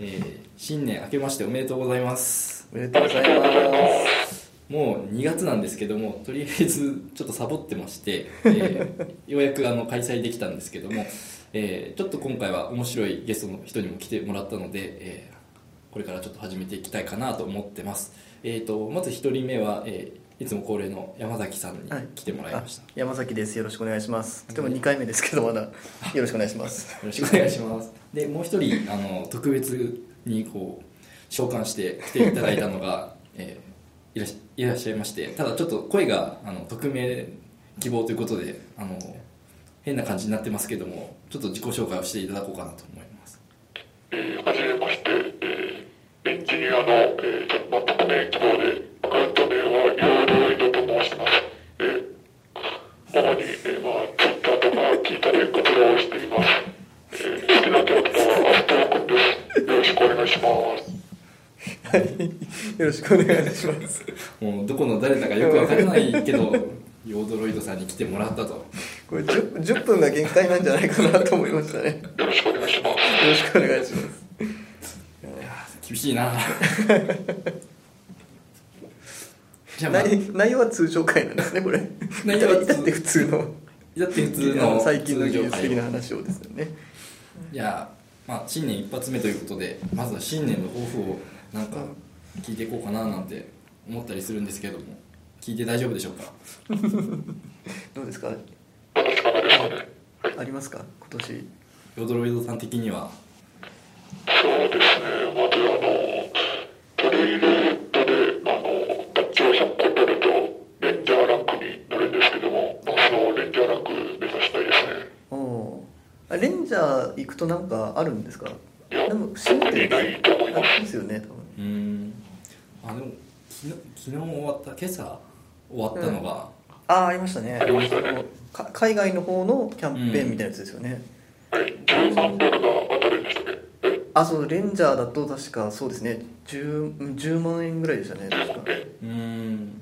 えー新年明けましておめでとうございます。おめでとうございます。もう2月なんですけどもとりあえずちょっとサボってまして、えー ようやくあの開催できたんですけども、えーちょっと今回は面白いゲストの人にも来てもらったので、えーこれからちょっと始めていきたいかなと思ってます、えー、とまず1人目は、えーいつも恒例の山崎さんにはい。来てもらいました、あ山崎です。よろしくお願いします。でも2回目ですけどまだ。よろしくお願いします。よろしくお願いします。でもう一人あの特別にこう召喚して来ていただいたのが、えーいらっしいらっしゃいましてただちょっと声があの匿名希望ということであの変な感じになってますけどもちょっと自己紹介をしていただこうかなと思います。えーはじめまして、えーエンジニアの、えー、ちょっと匿名希望で、アカウント名は願いします。はい。よろしくお願いします。もうどこの誰だかよくわからないけどヨードロイドさんに来てもらったと。これ 10, 10分が限界なんじゃないかなと思いましたね。よよろしくお願いします。ろしくお願いします。厳しいな。じゃあ、まあ、内内容は通常回なんですねこれ。内容は至って普通のだって普通の最近の技術的な話をですよね。いやまあ新年一発目ということでまずは新年の抱負をなんか聞いていこうかななんて思ったりするんですけども聞いて大丈夫でしょうか？どうですか？ありますか？今年。ヨドロイドさん的には？そうですね、まずあの、トレイルーあレンジャー行くとなんかあるんですか？でも閉めてるあですよね多分。うーん。あでも昨日昨日終わった今朝終わったのが、ああありましたね。ありましたね。海外の方のキャンペーンみたいなやつですよね、はい、10万ドルが当たるん。でしたっけえあそうレンジャーだと確かそうですね。10, 10万円ぐらいでしたね確か。えうーん。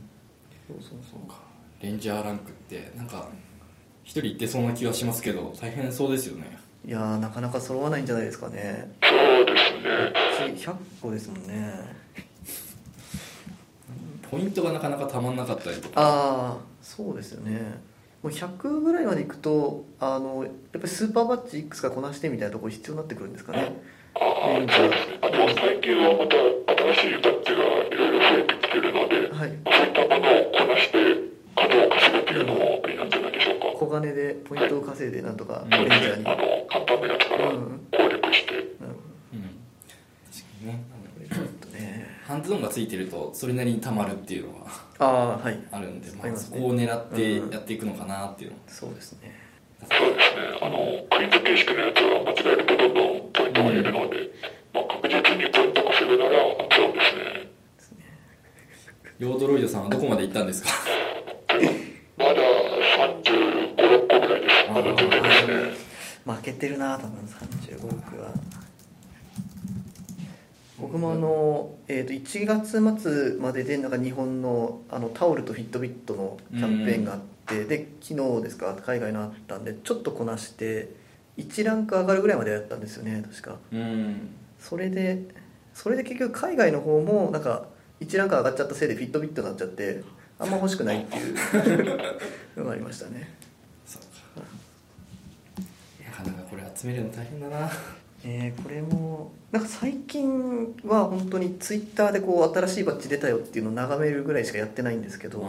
そうそうそう。か。レンジャーランクってなんか一人行ってそうな気がしますけど大変そうですよねいやーなかなか揃わないんじゃないですかねそうですね。次100個ですもんねポイントがなかなかたまんなかったりとかああそうですよねもう100ぐらいまでいくとあのやっぱりスーパーバッジいくつかこなしてみたいなところ必要になってくるんですかねああ、そうですね。あと最近はまた新しいバッジがいろいろ増えてきてるので、はいそういったものをこなして数を稼ぐっていうのもいいなんじゃない。小金でポイントを稼いでなんとかうん。レンジャーに、あの、簡単なやつからうんハンズオンがついてるとそれなりにたまるっていうのがああはい。あるんで、まあ、そこを狙ってやっていくのかなっていうのそうですね。そうですね。あの、クイズ形式のやつは間違えるとどんどんポイントが減るので、まあ、確実にポイント稼ぐなら、そうですね。ヨードロイドさんはどこまで行ったんですか？まだ負けてるな多分35億は。僕もあの、えー、と1月末まででなんか日本のあのタオルとフィットビットのキャンペーンがあって、で昨日ですか海外のあったんでちょっとこなして1ランク上がるぐらいまでやったんですよね確か。うん。それでそれで結局海外の方もなんか1ランク上がっちゃったせいでフィットビットになっちゃってあんま欲しくないっていうのがありましたねそうかなかなかこれ集めるの大変だな。えーこれもなんか最近は本当にツイッターでこう新しいバッジ出たよっていうのを眺めるぐらいしかやってないんですけど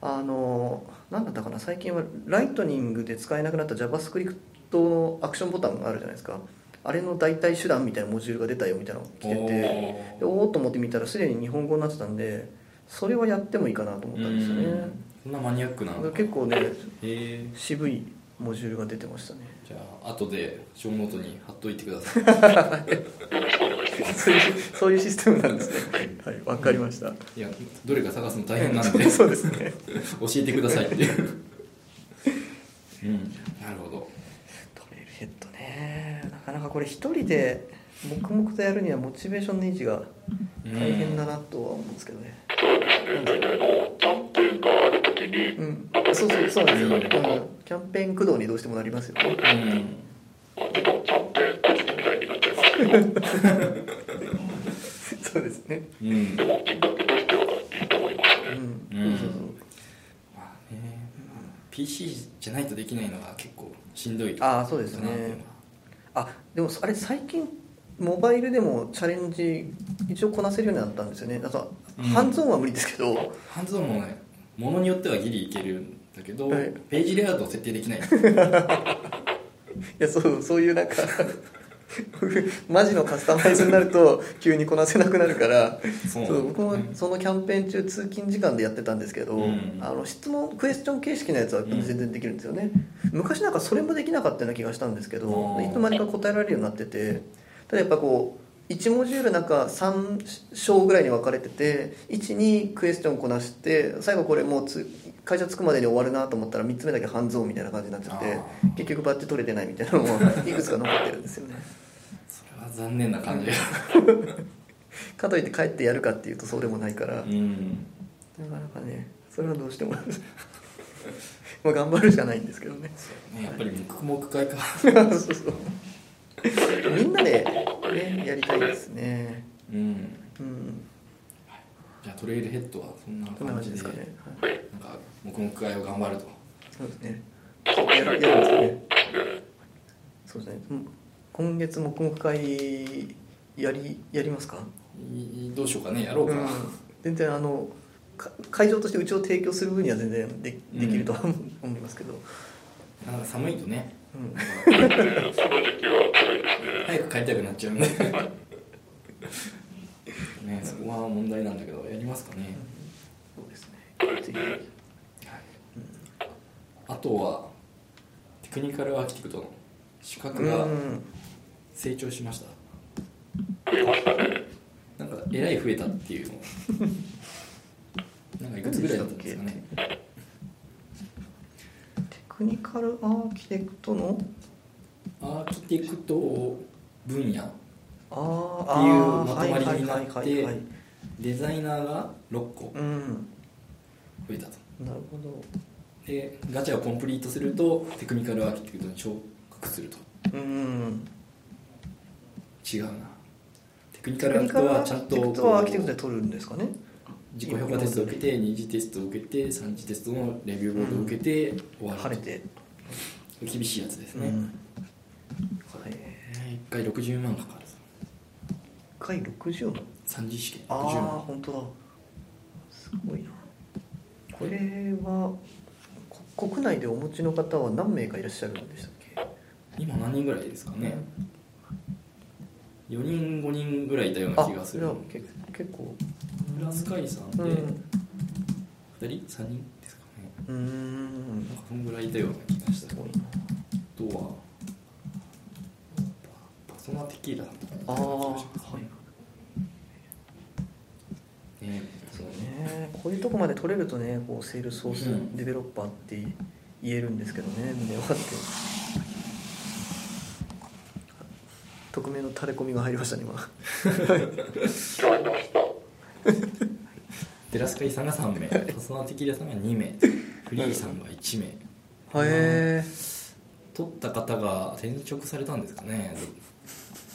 ああの何だったかな最近はライトニングで使えなくなった JavaScript のアクションボタンがあるじゃないですか。あれの代替手段みたいなモジュールが出たよみたいなのが来ててでおおと思って見たらすでに日本語になってたんでそれはやってもいいかなと思ったんですよね。そんなマニアックなの結構ね渋いモジュールが出てましたねじゃあ後でショーノートに貼っといてください。そういうそういうシステムなんですね。はいわかりました、いやどれか探すの大変なんで。そうですね。教えてくださいっていう。うんなるほど。トレイルヘッドね。なかなかこれ一人で黙々とやるにはモチベーションの維持が大変だなとは思うんですけどねそうですね。大体のキャンペーンがあるときに、うんそうそうそうなんですよ、うん、キャンペーン駆動にどうしてもなりますよねうんでもキャンペーン個人みたいになっちゃいますね。そうですねうんでもきっかけとしてはいいと思いますね。うん、うんそうそうまあね PC じゃないとできないのが結構しんどいああそうですねあでもあれ最近モバイルでもチャレンジ一応こなせるようになったんですよね。あとうん。ハンズオンは無理ですけど、ハンズオンもねものによってはギリいけるんだけど、はい。ページレイアウトを設定できない。いやそうそういうなんか マジのカスタマイズになると急にこなせなくなるからそうそう僕もそのキャンペーン中通勤時間でやってたんですけど、うん。あの質問クエスチョン形式のやつは全然できるんですよね、昔なんかそれもできなかったような気がしたんですけどいつの間にか答えられるようになっててただやっぱこう1モジュールなんか3章ぐらいに分かれてて12クエスチョンこなして最後これもうつ会社着くまでに終わるなと思ったら3つ目だけ半蔵みたいな感じになっちゃってあ結局バッジ取れてないみたいなのも いくつか残ってるんですよね。それは残念な感じ。が かといって帰ってやるかっていうとそうでもないから、うん。なかなかねそれはどうしても。まあ頑張るしかないんですけどね。ねやっぱり黙々会か。そうそう みんなで、ね、やりたいですね。うん。うん。じゃあトレイルヘッドはそんな感感じです。かね、ははい、い。なんか黙々会を頑張ると。そうですね。やるやるんですかね。ねそうですね。うん今月黙々会やりやりますか？いどうしようかね。やろうか、うん、全然あのか会場としてうちを提供する分には全然でできるとは思いますけど、なんか寒いとねうん。この時期は辛いですね。早く帰りたくなっちゃうんでね。そこは問題なんだけどやりますかね、そうですね。ぜひはい。あとはテクニカルアーキテクトの資格がうん成長しました、増えましたね。なんかえらい増えたっていうの。なんかいくつぐらいだったんですかね。テクニカルアーキテクトの？アーキテクト分野。っていうまとまりになってデザイナーが6個うん。増えたと。なるほど。でガチャをコンプリートするとテクニカルアーキテクトに昇格すると。うん。違うな。テクニカルアーキテクトはちゃんとキテクアーキテクトで取るんですかね？自己評価テストを受けて二次テストを受けて三次テストのレビューボードを受けて終わる晴れて。厳しいやつですね、うん。はい。1回60万かかる1回60万？三次試験。あ60あ万。本当だ。すごいな。これはこ国内でお持ちの方は何名かいらっしゃるんでしたっけ？今何人ぐらいですかね4人5人ぐらいいたようなあ気がする。いやけ結構。プラスカイさんでうん。2人？3人ですかね。うーん。なんかそんぐらいいたような気がした。あとはパパソナテキーラとか。ああはい。ね。そうね。こういうとこまで取れるとねこうセールスフォースうん。デベロッパーって言えるんですけどね胸を張って匿名の垂れ込みが入りましたね今。テラスカイさんが3名。パソナテキーラさんが2名。freee さんが1名。へえ取った方が転職されたんですかね。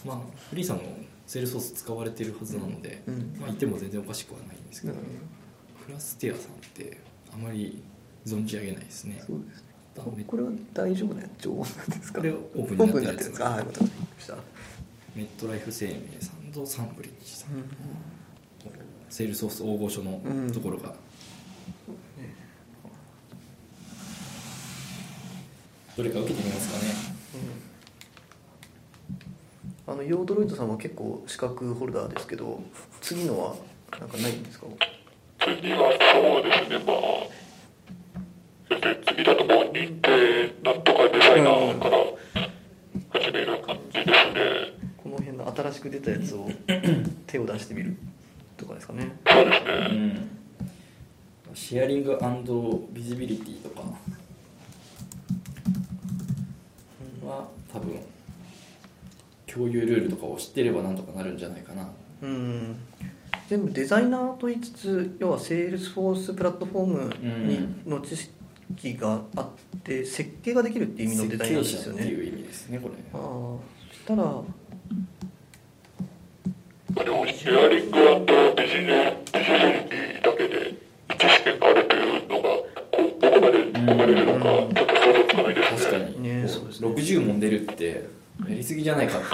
まあ freee さんもセールスフォース使われてるはずなので、うん。まあ、いても全然おかしくはないんですけど、クラステアさんってあまり存じ上げないですね。そうですねこれは大丈夫な情報なんですか？これオープンオになってるんですかああよかったびっくりした。メットライフ生命さんとサンブリッジさん、セールスフォース大御所のうんところが、どれか受けてみますかね。あのヨードロイドさんは結構資格ホルダーですけど次のはなんかないんですか？次はそうですね、まあ、で次だともう認定なん。とかデザイナーから始める感じですね。この辺の新しく出たやつを手を出してみるとかですかね。そうですね。うん Sharing Visibility とかは多分共有ルールとかを知ってればなんとかなるんじゃないかな。うん。全部デザイナーと言いつつ要はセールスフォースプラットフォームにの知識があって設計ができるっていう意味のデザイナーですよね。設計者っていう意味ですねこれああ。そしたらシェアリングビジネビジネリティだけで1試験があるというのがこうどこまで生まれるのかちょっと想像つかないです確かに、ねそうですね60問出るってやりすぎじゃないかって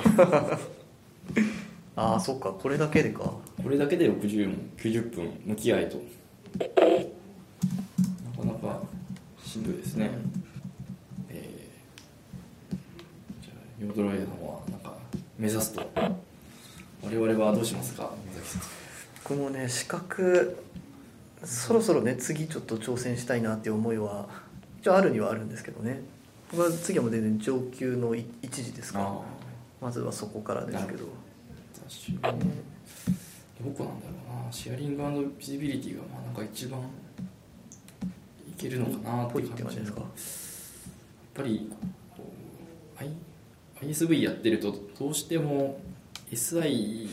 ああそっかこれだけでかこれだけで60問90分向き合いとしんどいですね、えーじゃあヨードロイドの方はなんか目指すと我々はどうしますか？僕もね資格そろそろね次ちょっと挑戦したいなっていう思いは一応あるにはあるんですけどね。僕は次はもう全然上級のい一時ですか。まずはそこからですけど。ど。こなんだろうな。シェアリングビジビリティがまあなんか一番いけるのかなっていう感じですか。やっぱり ISV やってるとどうしても SI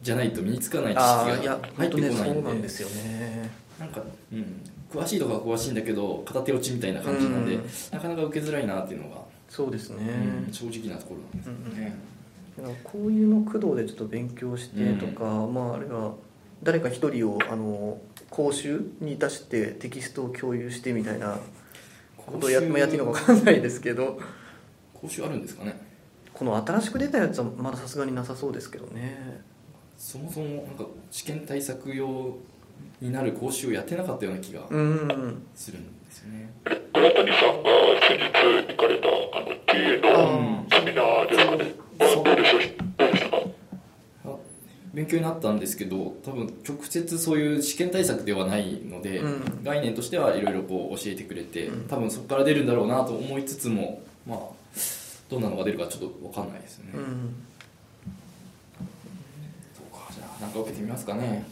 じゃないと身につかない知識がや入ってこないんで。なんですよね。なんか、うん、詳しいとかは詳しいんだけど片手落ちみたいな感じなんで、うんなかなか受けづらいなっていうのが、そうですね、うん正直なところなんですよね、だからこういうの駆動でちょっと勉強してとか、まああるいは誰か一人をあの講習に出してテキストを共有してみたいなことをや,、まあ、やっていいのか分かんないですけど。講習あるんですかね？この新しく出たやつはまださすがになさそうですけどね。そもそもなんか試験対策用になる講習をやってなかったような気がうん。するんですよね、倉谷さんが先日行かれたあの TA のセミナーですかね勉強になったんですけど多分直接そういう試験対策ではないので、うん。概念としてはいろいろこう教えてくれて、うん。多分そこから出るんだろうなと思いつつもまあどんなのが出るかちょっと分かんないですよね、うん。そうかじゃあなんか受けてみますかね。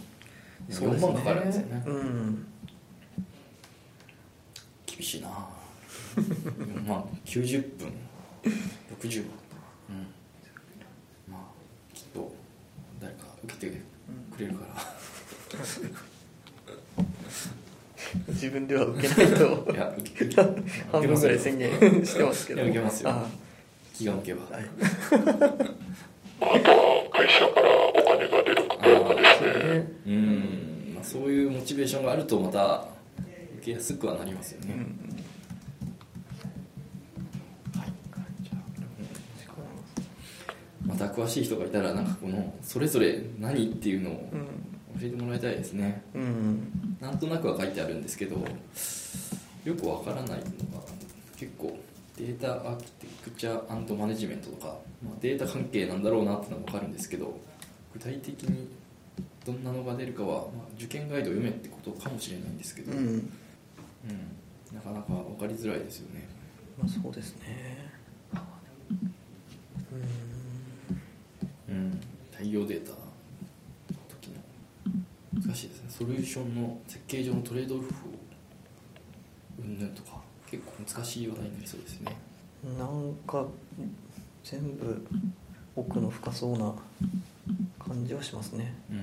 4そうですね。万かかるんですよね。うん厳しいな。4万90分。60万うん。まあきっと誰か受けてくれるから、自分では受けないと。いや受け半分ぐらい宣言してますけど。受けますよ。あ気が向けば、はい。まああとは会社からお金が出る。かどうかですねねうん、まあ、そういうモチベーションがあるとまた受けやすくはなりますよね、はいじゃあまた詳しい人がいたらなんかこのそれぞれ何っていうのを教えてもらいたいですね。うん。うんなんとなくは書いてあるんですけどよくわからないのが結構データアーキテクチャマネジメントとか、まあ、データ関係なんだろうなってのは分かるんですけど具体的にどんなのが出るかは、まあ、受験ガイドを読めってことかもしれないんですけど、ううん。んなかなか分かりづらいですよね。まあそうですねうん。うん。大量データの時の。難しいですね。ソリューションの設計上のトレードオフをうんぬんとか結構難しい話題になりそうですね。なんか全部奥の深そうな感じはしますね。うん。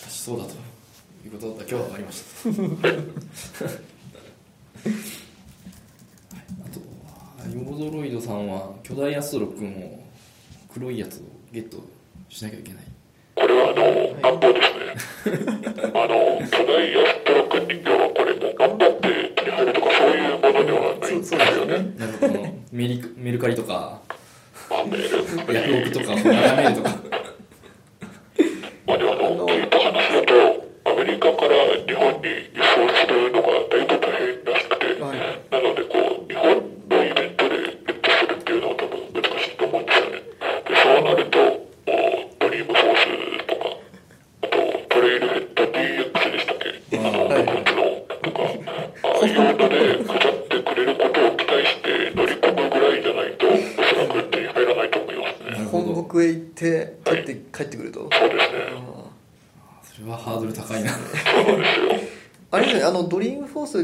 難しそうだということだけは分かりました。はい。あとはヨードロイドさんは巨大アストロ君を黒いやつをゲットしなきゃいけない。これはあの暗号ですね。あの巨大アストロク人形はこれも頑張って手に入るとかそういうものではないんですよね。メリメルカリとか。まあメールヤフオクとか眺めるとか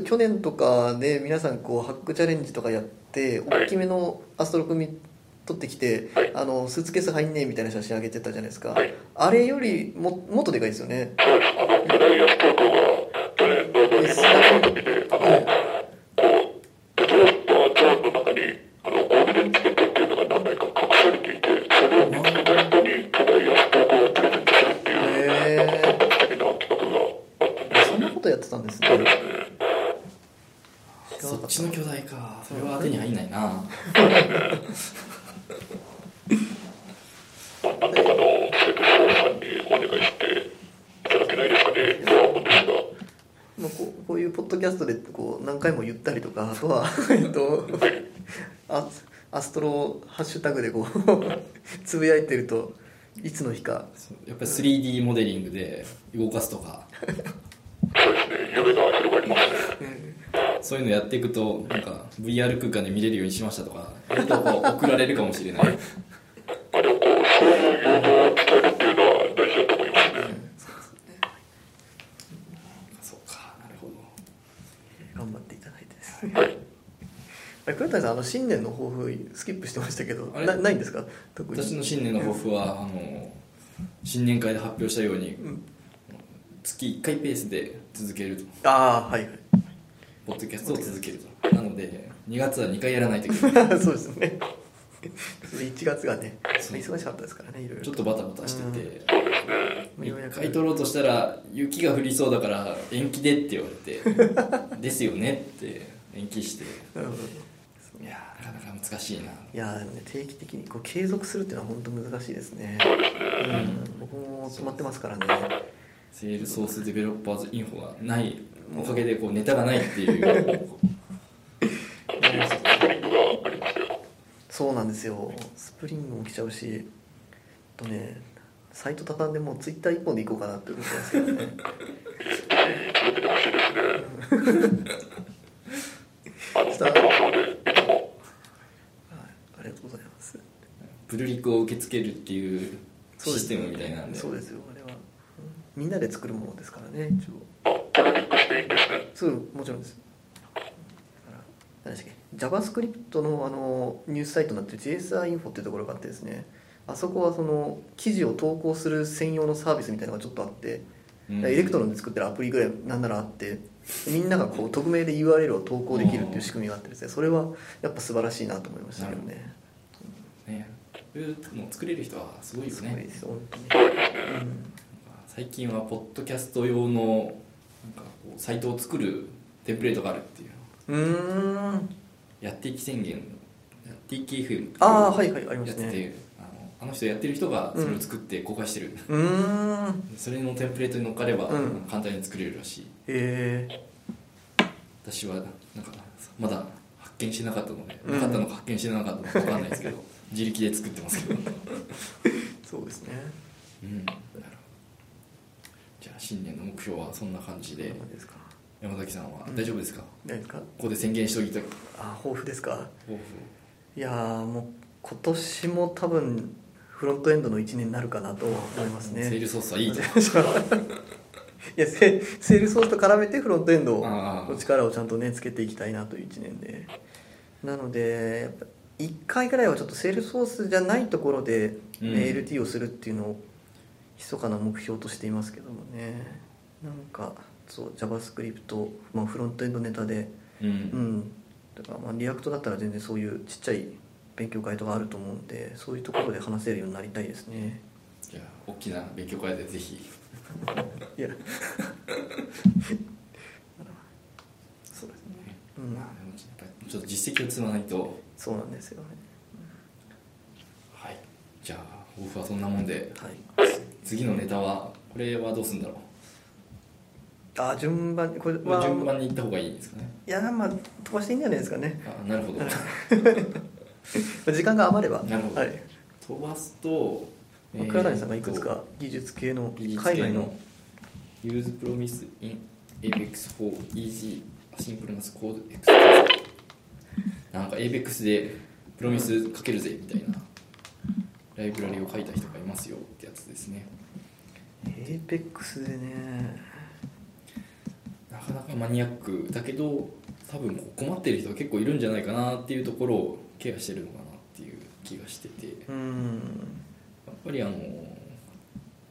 去年とかで皆さんこうハックチャレンジとかやってはい。大きめのアストロ組取ってきて、はい。あのスーツケース入んねえみたいな写真上げてたじゃないですか、はい。あれよりももっとでかいですよね。そうです。あの、巨大アなんとかのセルソーさんにお願いしていただけないですかねとは思うんですが。ま、こうこういうポッドキャストでこう何回も言ったりとかあとはえっとあアストロハッシュタグでこうつぶやいてる？といつの日かやっぱり 3D モデリングで動かすとかそうですね、夢が広がりますね。そういうのやっていくとなんか VR 空間で見れる？ようにしましたとかやるとこう送られるかもしれない。あでもこう、そういう要望を伝えるっていうのは大事だと思いますね。そうか。なるほど。頑張っていただいて。ですねはい。黒谷さんあの新年の抱負スキップしてましたけどなないんですか？私の新年の抱負はあの新年会で発表したようにん。月1回ペースで続けると。ああはいはい。ポッドキャストを続けると。なので2月は2回やらないといけない。そうですね。1月がね忙しかったですからねいろいろ。ちょっとバタバタしてて。1うん。ようやく回撮ろうとしたら雪が降りそうだから延期でって言われて ですよねって延期して。なるほどいやーなかなか難しいな。いやーでもね定期的にこう継続するっていうのは本当難しいですね。うん。僕も止まってますからね。セールソースデベロッパーズインフォがないおかげでこうネタがないっていう スプリングがありますよ。そうなんですよ。スプリングも来ちゃうし。あとねサイト畳んでもうツイッター一本でいこうかなって思ってますけどね。続けてほしいですね。あの、僕もそうで、いつも。はいありがとうございます。プルリクを受け付けるっていうそうですシステムみたいなんで。そうですよ。あれは、うんみんなで作るものですからね一応。あ、プロリンクしていいんですね。そうもちろんです。何でしたっけ？JavaScript のあのニュースサイトになってる JSR インフォっていうところがあってですねあそこはその記事を投稿する専用のサービスみたいなのがちょっとあって、うん。 Electron で作ってるアプリぐらいなんならあってみんながこう匿名で URL を投稿できるっていう仕組みがあってですねそれはやっぱ素晴らしいなと思いましたけどね。ね。そう作れる人はすごいよすごいねです本当に、そうですね。最近はポッドキャスト用のなんかこうサイトを作るテンプレートがあるっていううんやっていき宣言やっていき FM ああはいはいありまやってすねてあのあの人やってる人がそれを作って公開してる、うーん。それのテンプレートに乗っかればうん。簡単に作れるらしい、へえ私はなんかまだ発見してなかったので、うんなかったのか発見してなかったのか分かんないですけど自力で作ってますけど。そうですね。うん。じゃあ新年の目標はそんな感じで。ですか山崎さんは。うん。大丈夫ですか、何ですか？ここで宣言しておきたいあ抱負ですか？抱負。いやーもう今年も多分フロントエンドの1年になるかなと思いますね。セールソースはいいと。いやセセールソースと絡めてフロントエンドの力をちゃんとねつけていきたいなという1年で。なのでやっぱ1回ぐらいはちょっとセールソースじゃないところで、うん。LT をするっていうのを密かな目標としていますけどもね。なんかそう JavaScript、まあ、フロントエンドネタで。うん、うん。だからまあ React だったら全然そういうちっちゃい勉強会とかあると思うんでそういうところで話せるようになりたいですね。じゃあ大きな勉強会でぜひ。いや。そうですね。うん。まあでもやっぱりちょっと実績を積まないと。そうなんですよね。はい。じゃあ抱負はそんなもんで。はい。次のネタはこれはどうするんだろあー順番にこれう、は。順番にいった方がいいですかね。いやまあ飛ばしていいんじゃないですかね。あなるほど。時間が余れば。なるほど。はい。飛ばすと倉谷さんがいくつか技術系の技術海外の。Use Promise in APEX for Easy Asynchronous Code Execution なんか APEX でプロミスかけるぜみたいな。ライブラリを書いた人がいますよってやつですね。APEX でねなかなかマニアックだけど多分困ってる人が結構いるんじゃないかなっていうところをケアしてるのかなっていう気がしてて。うん。やっぱりあの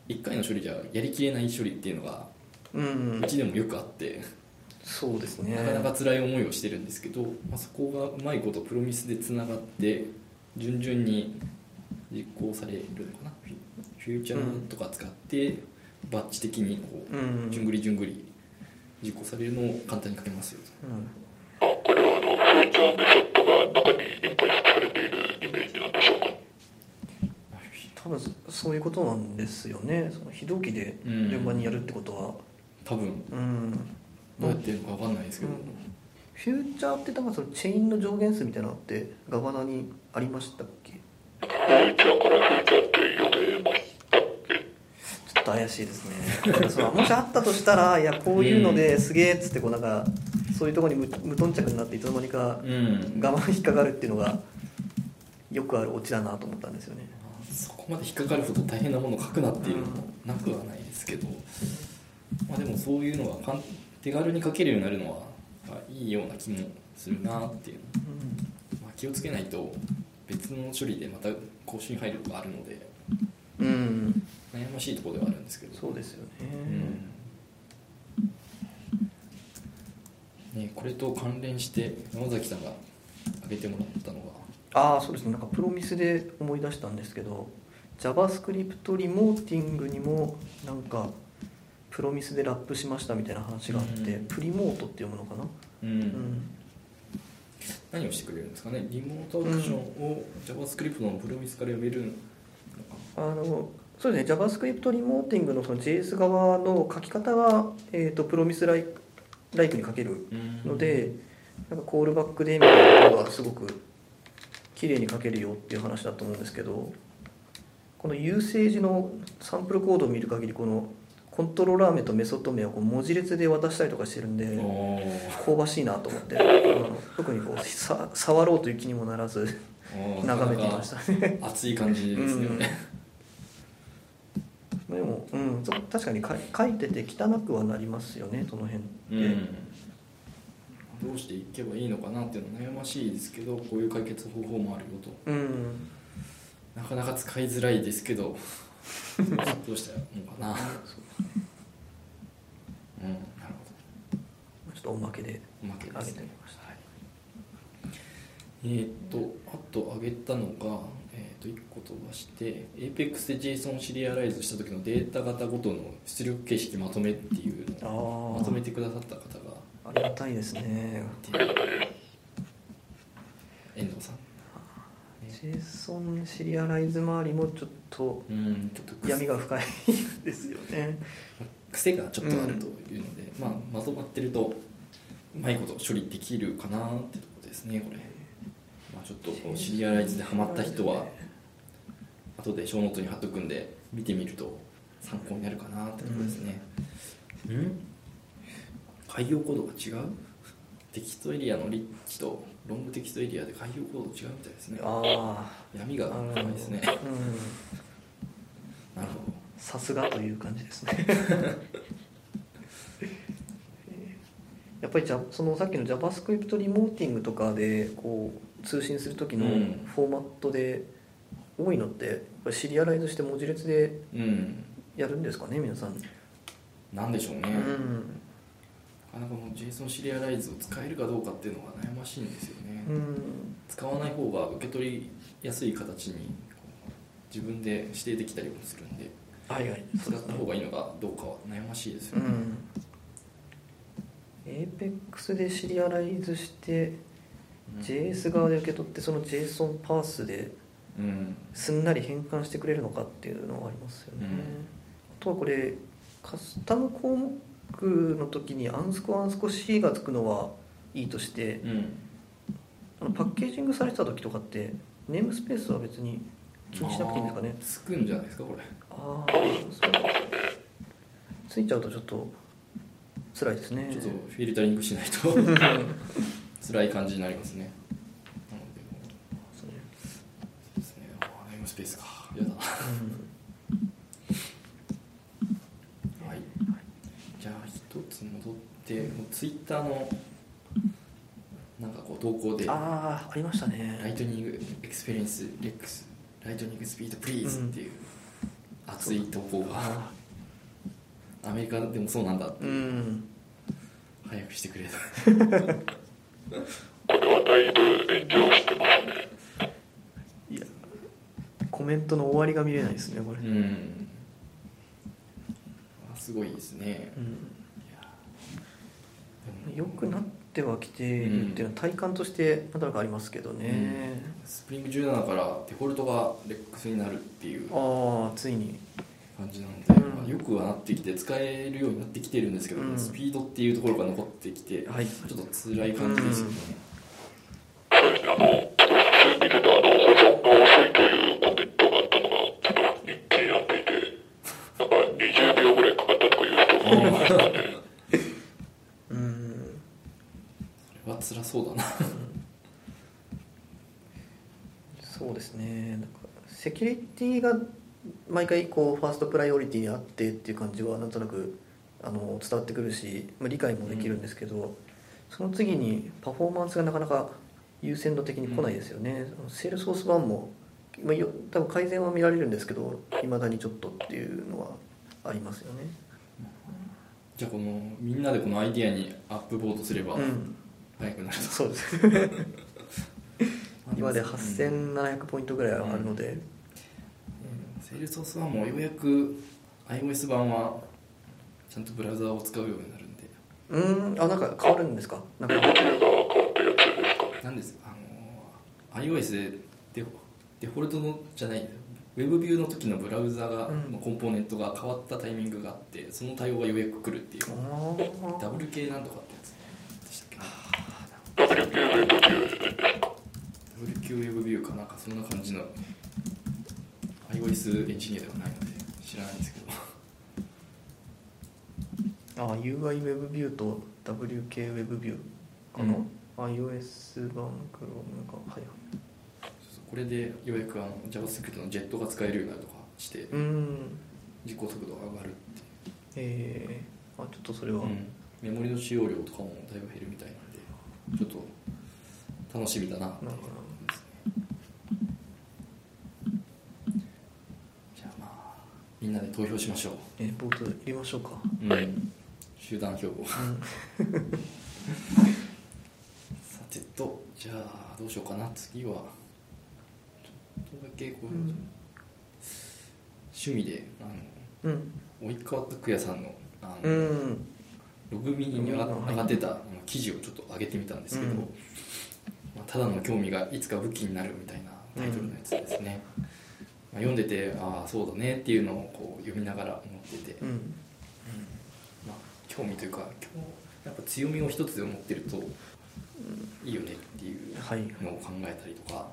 1回の処理じゃやりきれない処理っていうのがうちでもよくあって、そうですね。なかなか辛い思いをしてるんですけど、まあ、そこがうまいことプロミスでつながって順々に実行されるのかな。フューチャーとか使ってバッチ的にこううん。じゅんぐりじゅんぐり実行されるのを簡単に書けますよ。うん。あこれはあのフューチャーメソッドが中にインプレスされているイメージなんでしょうか？多分そそういうことなんですよね。その非同期で順番にやるってことは。多分。うん、どうやってやるのか分かんないですけど、うん。フューチャーって多分そのチェーンの上限数みたいなのってガバナにありましたっけ？ちフューチャーからフと怪しいですね。そのもしあったとしたらいやこういうのですげえっつってこうなんかそういうところに無無頓着になっていつの間にかうん。我慢引っかかるっていうのがよくあるオチだなと思ったんですよね。そこまで引っかかるほど大変なものを書くなっていうのもなくはないですけど、まあ、でもそういうのが手軽に書けるようになるのはまあいいような気もするなっていう、まあ、気をつけないと別の処理でまた更新入るとかあるのでうん、うん、悩ましいところではあるんですけど。そうですよね、うん。ね、これと関連して山崎さんが挙げてもらったのがああそうですね。なんかプロミスで思い出したんですけど JavaScript リモーティングにもなんかプロミスでラップしましたみたいな話があって、うん。プリモートって読むのかな、うん。うん。何をしてくれるんですかね？リモートアクションを JavaScript のプロミスから読めるあのそうですね JavaScript リモーティングのその JS 側の書き方は、えー、とプロミスライライクに書けるなので、なんかコールバックでみたいなことがすごく綺麗に書けるよっていう話だと思うんですけどこのユーセージのサンプルコードを見る限りこのコントローラー名とメソッド名をこう文字列で渡したりとかしてるんでお香ばしいなと思って特にこうさ触ろうという気にもならずー。眺めていましたね。熱い感じですよね、でも、うん、そ確かにか書いてて汚くはなりますよねその辺って、うん。どうしていけばいいのかなっていうのは悩ましいですけどこういう解決方法もあるよと。うん。なかなか使いづらいですけどどうしたらいいのかな。うんなるちょっとおまけでほどおまけですね。あげてみました。はい。えーっとあと挙げたのが、えーっと1個飛ばして APEX で JSON シリアライズした時のデータ型ごとの出力形式まとめっていうのをあまとめてくださった方があありがたいですね。遠藤さん。JSON シリアライズ周りもちょっと闇が深いですよね。癖がちょっとあるというので、まあ、まとまってるとうまいこと処理できるかなってところですねこれ、まあ、ちょっとこうシリアライズでハマった人は後でショーノートに貼っとくんで見てみると参考になるかなってところですね。うん？改行コードが違う？テキストエリアのリッチとロングテキストエリアで改行コード違うみたいですね。あ闇があ深いですね。うん。なるほど。さすがという感じですね。やっぱりじゃそのさっきの JavaScript リモーティングとかでこう通信する時のうん。フォーマットで多いのってやっぱりシリアライズして文字列でうん。やるんですかね皆さん、なんでしょうね、うん。なかなかもう JSON シリアライズを使えるかどうかっていうのが悩ましいんですよね、うん。使わない方が受け取りやすい形にこう自分で指定できたりもするんではいはい。使った方がいいのかどうかは悩ましいですよね、うん、APEX でシリアライズして、うん。JS 側で受け取ってその JSON パースでうん。すんなり変換してくれるのかっていうのはありますよね、うん。あとはこれカスタム項目の時にアンスコアンスコ C がつくのはいいとしてうん。あのパッケージングされてた時とかってネームスペースは別に気にしなくていいんですかね。つくんじゃないですかこれ。ああそうついちゃうとちょっと辛いですね。ちょっとフィルタリングしないと。辛い感じになりますねなのでそうねそうですねあーネームスペースかやだはい。じゃあ一つ戻ってもうツイッターのなんかこう投稿でああありましたね。 Lightning Experience LEX Lightning Speed Please っていう熱い投稿があアメリカでもそうなんだってーう。ん。早くしてくれ。た これはだいぶ炎上してますね。コメントの終わりが見れないですねこれ、うん。あすごいですね。うん。いや良くなってはきているっていうのは体感としてなんとなくありますけどね、スプリング17からデフォルトがレックスになるっていうああついに。感じなので、うん。まあよくはなってきて使えるようになってきてるんですけど、うん。スピードっていうところが残ってきて、はい。ちょっと辛い感じですよね、そうですね、あの、セキュリティが毎回こう first priority にあってっていう感じはなんとなくあの伝わってくるし、まあ、理解もできるんですけど、その次にパフォーマンスがなかなか優先度的に来ないですよね、あのセールスフォース版も、まあ、よ多分改善は見られるんですけどいまだにちょっとっていうのはありますよね。じゃあこのみんなでこのアイディアに upvote すればうん。早くなると、そうです。今で8700ポイントぐらいあるので、セールスソースはもうようやく iOS 版はちゃんとブラウザーを使うようになるんで。うん。あなんか変わるんですか？なんか。なんです？あの iOS でデフデフォルトのじゃないウェブビューの時のブラウザが、うん。のコンポーネントが変わったタイミングがあってその対応がようやく来るっていう。あー。WK なんとかってやつ。でしたっけか。WQ ウェブビューかなんかそんな感じの iOS エンジニアではないので知らないんですけど。あ UI ウェブビューと WK ウェブビューかな、うん。iOS 版 Chrome がはいはいこれでようやくあの JavaScript のジェットが使えるようになるとかしてうん。実行速度が上がるってえー、あちょっとそれは、うん。メモリの使用量とかもだいぶ減るみたいなんでちょっと楽しみだななるほどじゃあまあみんなで投票しましょう、えー、ボート入れましょうか。うん、集団票を。うん。さてとじゃあどうしようかな。次は。ちょっとだけこう、うん。趣味であうん。の及川拓也さんのあの、うん。ログミに上がってた記事をちょっと上げてみたんですけど、うん。まあ、ただの興味がいつか武器になるみたいなタイトルのやつですね、まあ、読んでてああそうだねっていうのをこう読みながら思ってて、うん。まあ、興味というか今日やっぱ強みを一つで持ってるといいよねっていうはい。のを考えたりとか、ま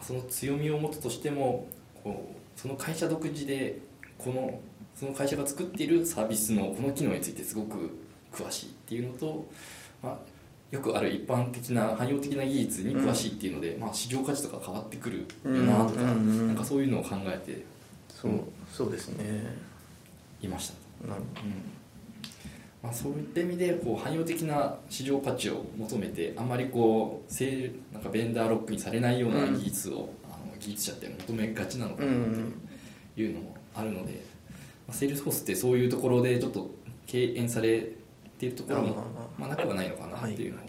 あその強みを持つとしてもこうその会社独自でこのその会社が作っているサービスのこの機能についてすごく詳しいっていうのと、まあ、よくある一般的な汎用的な技術に詳しいっていうので、まあ、市場価値とか変わってくるよなとか、うんうんうん。なんかそういうのを考えてそうそうですね。いました。なるうん。まあ、そういった意味でこう汎用的な市場価値を求めてあんまりこうせなんかベンダーロックにされないような技術を、あの技術者って求めがちなのかなっていうのもあるので、まあ、セールスフォースってそういうところでちょっと敬遠されているところもまあ、なくはないのかなっていうのを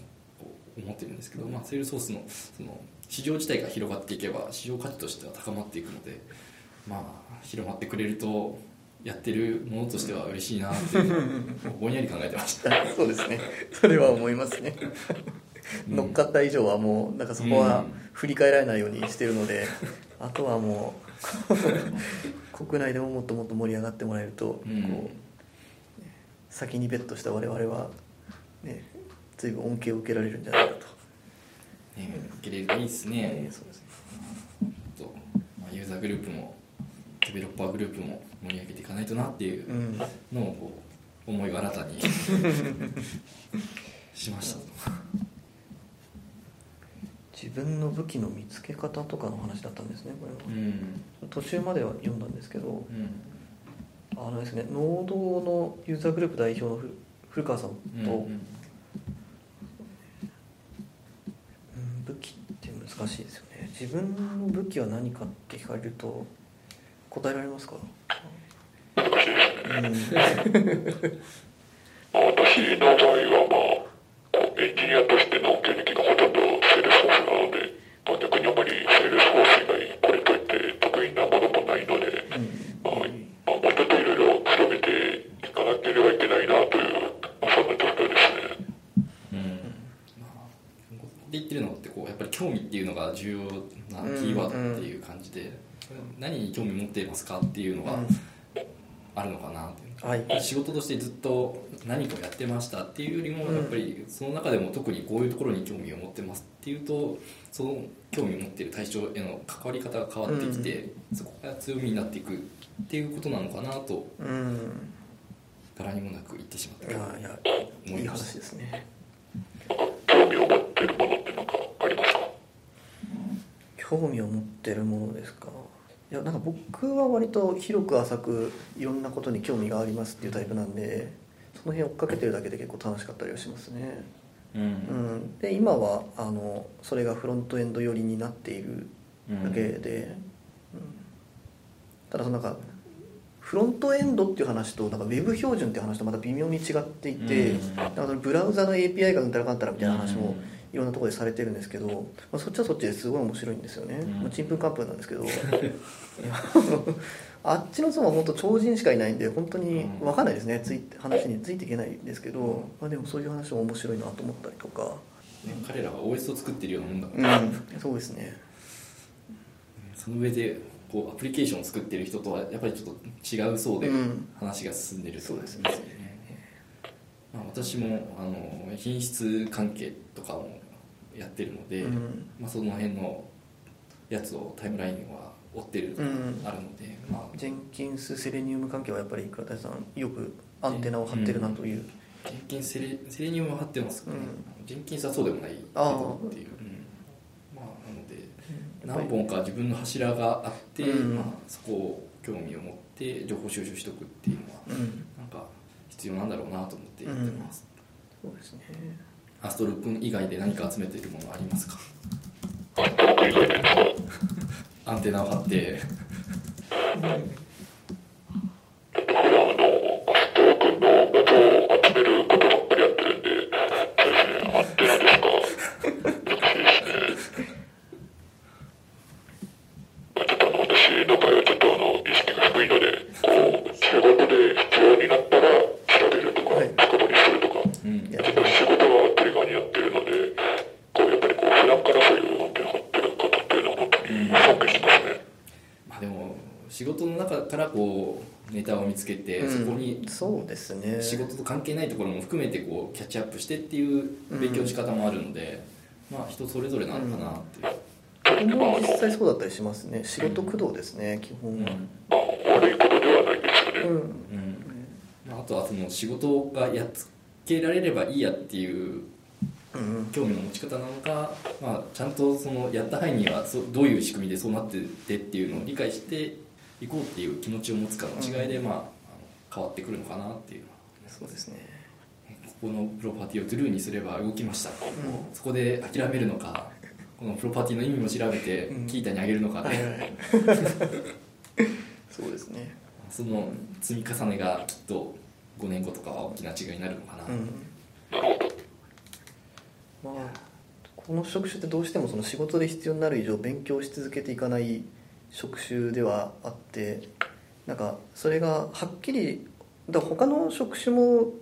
思ってるんですけど、まあ、セールスフォースのその市場自体が広がっていけば市場価値としては高まっていくので、まあ、広まってくれるとやってるものとしては嬉しいなって ぼんやり考えてました。そうですね。それは思いますね。うん。乗っかった以上はもうなんかそこは振り返られないようにしてるので、あとはもう 国内でももっともっと盛り上がってもらえると、うん。こう先にベットした我々は、ね、随分恩恵を受けられるんじゃないかと、ね、受けれるといいですね。えー。そうですね。とまあユーザーグループもデベロッパーグループも盛り上げていかないとなっていううん。のをこう思いを新たに しました。自分の武器の見つけ方とかの話だったんですねこれは、うん。途中までは読んだんですけどうんあのですね農道のユーザーグループ代表のふ古川さんと、うんうん。うん武器って難しいですよね。自分の武器は何かって聞かれると答えられますか？うん。まあ、私の場合は、ま何に興味持っていますかっていうのがあるのかなっていう。はい。仕事としてずっと何かをやってましたっていうよりもやっぱりその中でも特にこういうところに興味を持ってますっていうとその興味を持っている対象への関わり方が変わってきて、そこが強みになっていくっていうことなのかなとうん。柄にもなく言ってしまったいやいやいい話ですね。興味を持ってるものって何かありますか興味を持ってるものですか？いやなんか僕は割と広く浅くいろんなことに興味がありますっていうタイプなんでその辺追っかけてるだけで結構楽しかったりはしますね、うん。うん、で今はあのそれがフロントエンド寄りになっているだけで、うん。ただそのなんかフロントエンドっていう話となんかウェブ標準っていう話とまた微妙に違っていて、うん。なんかブラウザの API がうんたらかんたらみたいな話もうんいろんなところでされてるんですけど、まあ、そっちはそっちですごい面白いんですよね、うん。まあ、ちんぷんかんぷんなんですけど。あっちの層は本当超人しかいないんで本当に分かんないですね。つい話についていけないですけど、まあ、でもそういう話も面白いなと思ったりとか、ね彼らは OS を作ってるようなもんだから、うん、そうですね。その上でこうアプリケーションを作ってる人とはやっぱりちょっと違う層でうん。話が進んでるそうですね。まあ、私もあの品質関係とかもやってるので、うん。まあ、その辺のやつをタイムラインは追ってるあるので、まあ、ジェンキンスセレニウム関係はやっぱり倉田さんよくアンテナを張ってるなという、ジェンキンスセレセレニウムは貼ってますけど、ねうジェンキンスはそうでもないっていう、うん。まあ、なので何本か自分の柱があって、うん。まあ、そこを興味を持って情報収集しておくっていうのは、うん。なんか必要なんだろうなと思ってやってます、そうですねアストロ君以外で何か集めているものはありますか？アンテナを張って つけて、うん。そこにそうですね。仕事と関係ないところも含めてこうキャッチアップしてっていう勉強の仕方もあるので、まあ人それぞれなのかなっていう、僕も実際そうだったりしますね。仕事駆動ですね基本あ悪いことでは。ないですよね、うん。うん。まあ、あとはその仕事がやっつけられればいいやっていううん。興味の持ち方なのか、まあ、ちゃんとそのやった範囲にはそどういう仕組みでそうなっててっていうのを理解していこうっていう気持ちを持つかの違いで、まあ、あの変わってくるのかなっていう。のはそうですね。ここのプロパティをトゥルーにすれば動きました、そこで諦めるのかこのプロパティの意味も調べてうん。キータにあげるのかで、そうですね。その積み重ねがきっと5年後とかは大きな違いになるのかな、うん。まあこの職種ってどうしてもその仕事で必要になる以上勉強し続けていかない職種ではあってなんかそれがはっきりだ他の職種も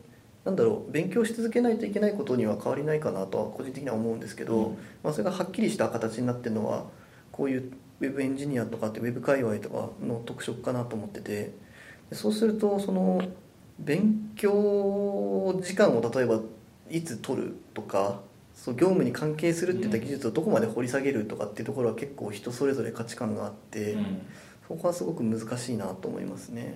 なんだろう勉強し続けないといけないことには変わりないかなとは個人的には思うんですけど、うん。まあ、それがはっきりした形になってるのはこういうウェブエンジニアとかってウェブ界隈とかの特色かなと思っててでそうするとその勉強時間を例えばいつ取るとかそう業務に関係するっていった技術をどこまで掘り下げるとかっていうところは結構人それぞれ価値観があって、うん。そこはすごく難しいなと思いますね。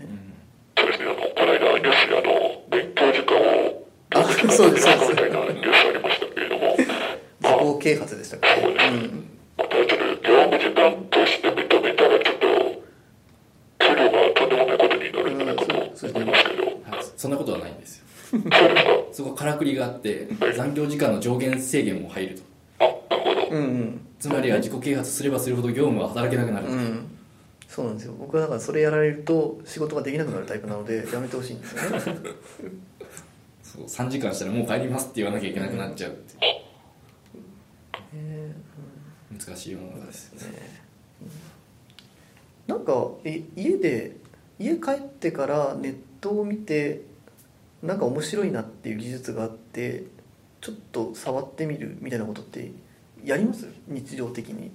そうですねあのこの間ニュースであの勉強時間をあそうですそうです。みたいなニュースありましたけれども。自己啓発でしたっけ、うんそこからくりがあって残業時間の上限制限も入ると。あなるほど。うんうん。つまりは自己啓発すればするほど業務は働けなくなる、うんそうなんですよ。僕はだからそれやられると仕事ができなくなるタイプなのでやめてほしいんですよね。そう3時間したらもう帰りますって言わなきゃいけなくなっちゃうってえ。難しい世の中ですよね。ーなんかえ家で家帰ってからネットを見てなんか面白いなっていう技術があってちょっと触ってみるみたいなことってやります？日常的に。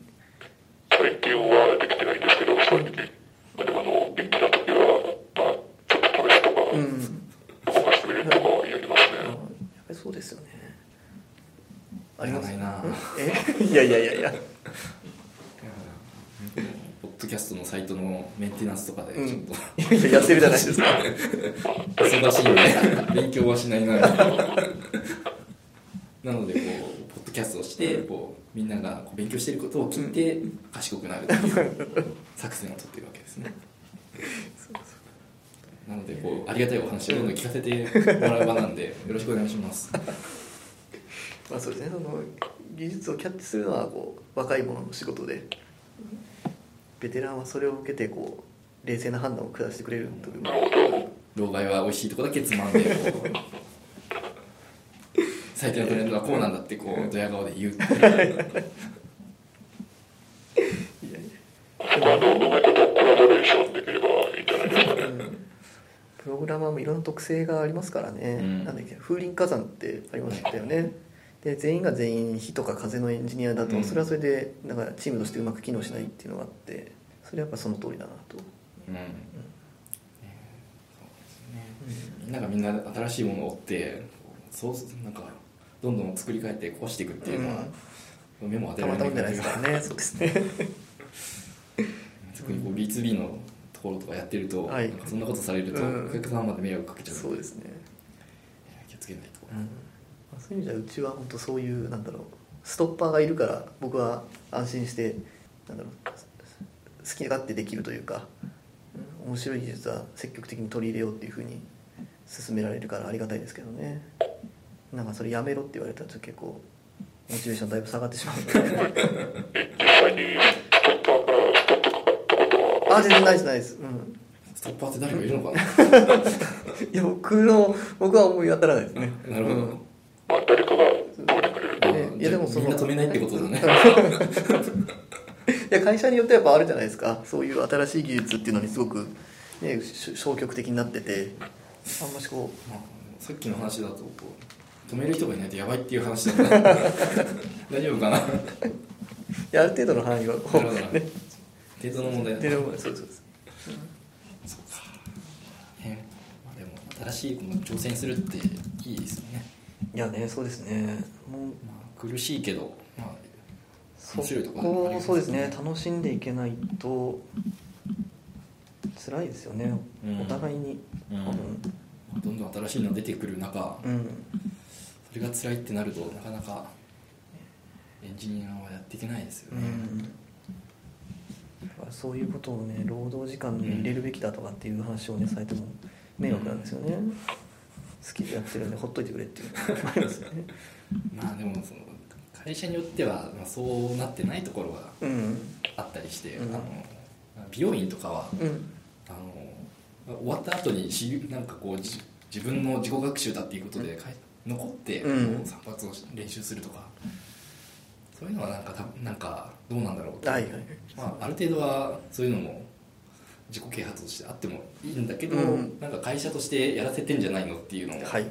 最近はできてないんですけど、正直。まあ、でもあの、元気な時は、まあ、ちょっと試しとか、うん。動かしてみるとかはやりますあやっね。ぱりそうですよね。あります？いなえ？いやいやいやいやドキャストのサイトのメンテナンスとかでちょっと、いやいややってるじゃないですか忙しいんで 勉強はしないな。ななのでこうポッドキャストをしてこうみんながこう勉強していることを聞いて賢くなるという作戦を取っているわけですね。なのでこうありがたいお話をどんどん聞かせてもらう場なんでよろしくお願いします。まあそうですね。その技術をキャッチするのはこう若い者の仕事でベテランはそれを受けてこう冷静な判断を下してくれるという。老害は美味しいとこだけつまんでこう。最低のトレンドはこうなんだってこうドヤ顔で言うっていう。プログラマーもいろんな特性がありますからね、うん。なんだっけ風林火山ってありましたよねで全員が全員火とか風のエンジニアだとうん。それはそれでなんかチームとしてうまく機能しないっていうのがあってそれはやっぱその通りだなと。うん。うですね。みんながみんな新しいものを追ってそうなんかどんどん作り変えて壊していくっていうのは、目も当てたられまたまじゃないですからね。そうですね。特にこう B2B のところとかやってると、はい。なんかそんなことされると、うん。お客様まで迷惑かけちゃうそうですね、気をつけないと、うん。まあ、そういう意味じゃうちは本当そういうなんだろうストッパーがいるから僕は安心してなんだろう好き勝手できるというか、うん面白い技術は積極的に取り入れようっていうふうに進められるからありがたいですけどね。なんかそれやめろって言われたらちょっと結構モチベーションだいぶ下がってしまうので。あ全然ないですないです、うん、ストッパーって誰かいるのかな。いや僕の僕は思い当たらないですね。なるほど、うんまあ、誰かが止めてくれる。あえいやでもその。みんな止めないってことだね。いや会社によってやっぱあるじゃないですか。そういう新しい技術っていうのにすごく、ね、し消極的になってて。あんましこまあさっきの話だとこう止める人がいないとやばいっていう話だ 大丈夫かな？ういやある程度の範囲はこうね。程度の問題だ出るものそうそうですね。まあ、でも新しいことに挑戦するっていいですよね、いやねそうですね。もうまあ、苦しいけど、まあ、そ面白いところもありこますそうですね。楽しんでいけないと辛いですよね、うん。お互いに。うん。まあどんどん新しいの出てくる中うん、うんそれが辛いってなるとなかなかエンジニアはやっていけないですよね、そういうことをね労働時間に入れるべきだとかっていう話をねされても迷惑なんですよね、好きでやってるんでほっといてくれっていう。ますよねまあでもその会社によっては、まあ、そうなってないところがうん。あったりして、うん。あの美容院とかはうん。あの終わった後にしなんかこうじ自分の自己学習だっていうことでかい残って、散髪をし練習するとかそういうのはなんかたなんかどうなんだろうとはいはい。まあ、ある程度はそういうのも自己啓発としてあってもいいんだけど、うん。なんか会社としてやらせてんじゃないのっていうのを、はい。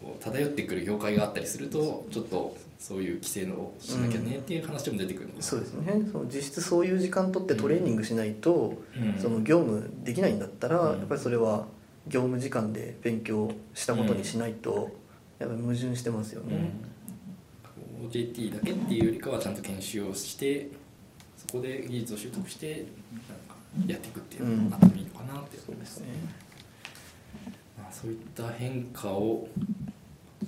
こう漂ってくる業界があったりするとちょっとそういう規制をしなきゃねっていう話も出てくるのかなそうですね。その実質そういう時間取ってトレーニングしないと、うん。その業務できないんだったら、うん。やっぱりそれは業務時間で勉強したことにしないと、やっぱり矛盾してますよね、うん、OJT だけっていうよりかはちゃんと研修をしてそこで技術を習得してやっていくっていうのがあってもいいのかなってそうですね。まあ、そういった変化を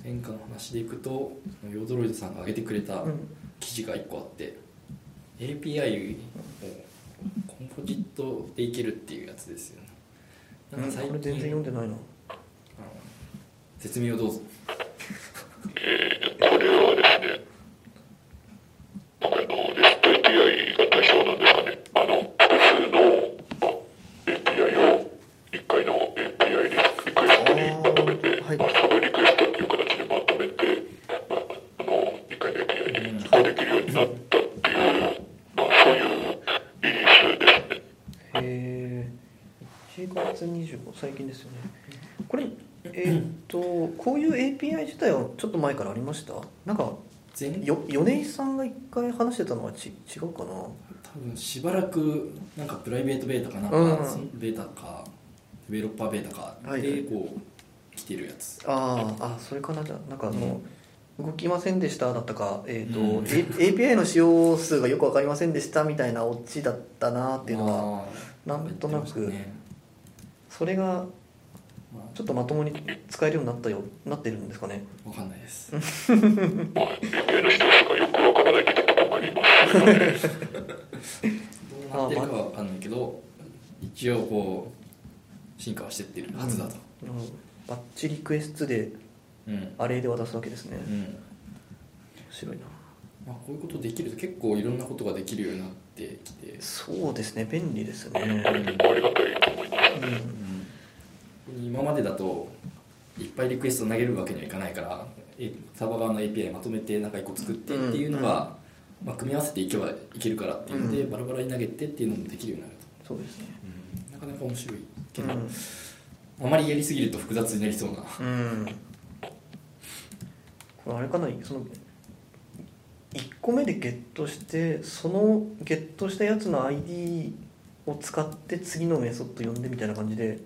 変化の話でいくとヨードロイドさんが挙げてくれたうん。記事が1個あって API をコンポジットでいけるっていうやつですよね。なんか最これ全然読んでないのあの説明をどうぞ。れ ははちょっと前からありました？なんか前よ米井さんが一回話してたのはち違うかな？多分しばらくなんかプライベートベータかなんか、うん。そのベータかデベロッパーベータかはいでこう来てるやつ。あーあそれかな？じゃあなんかあの、動きませんでしただったか、えーとうん。API の使用数がよく分かりませんでしたみたいなオチだったなっていうのはなんとなくね。それがまちょっとまともに使えるようになったよなってるんですかね。あ、わかんないです。まあ API の使用数がよくわからないってところもありますどうなってるかはわかんないけど一応こう進化はしてってるはずだと。うん。バッチリクエストでうん、アレイで渡すわけですね、面うん。白いな。まあ、こういうことできると結構いろんなことができるようになってきて、そうですね。便利ですね、ありがたいと思いますうん今までだといっぱいリクエスト投げるわけにはいかないからえサーバー側の API まとめてなんか1個作ってっていうのが、まあ、組み合わせていけばいけるからっていうので、うん。バラバラに投げてっていうのもできるようになるそうですね。と、なかなか面白いけど、うん。あまりやりすぎると複雑になりそうな。うん。これあれかな？その1個目でゲットしてそのゲットしたやつの ID を使って次のメソッド呼んでみたいな感じで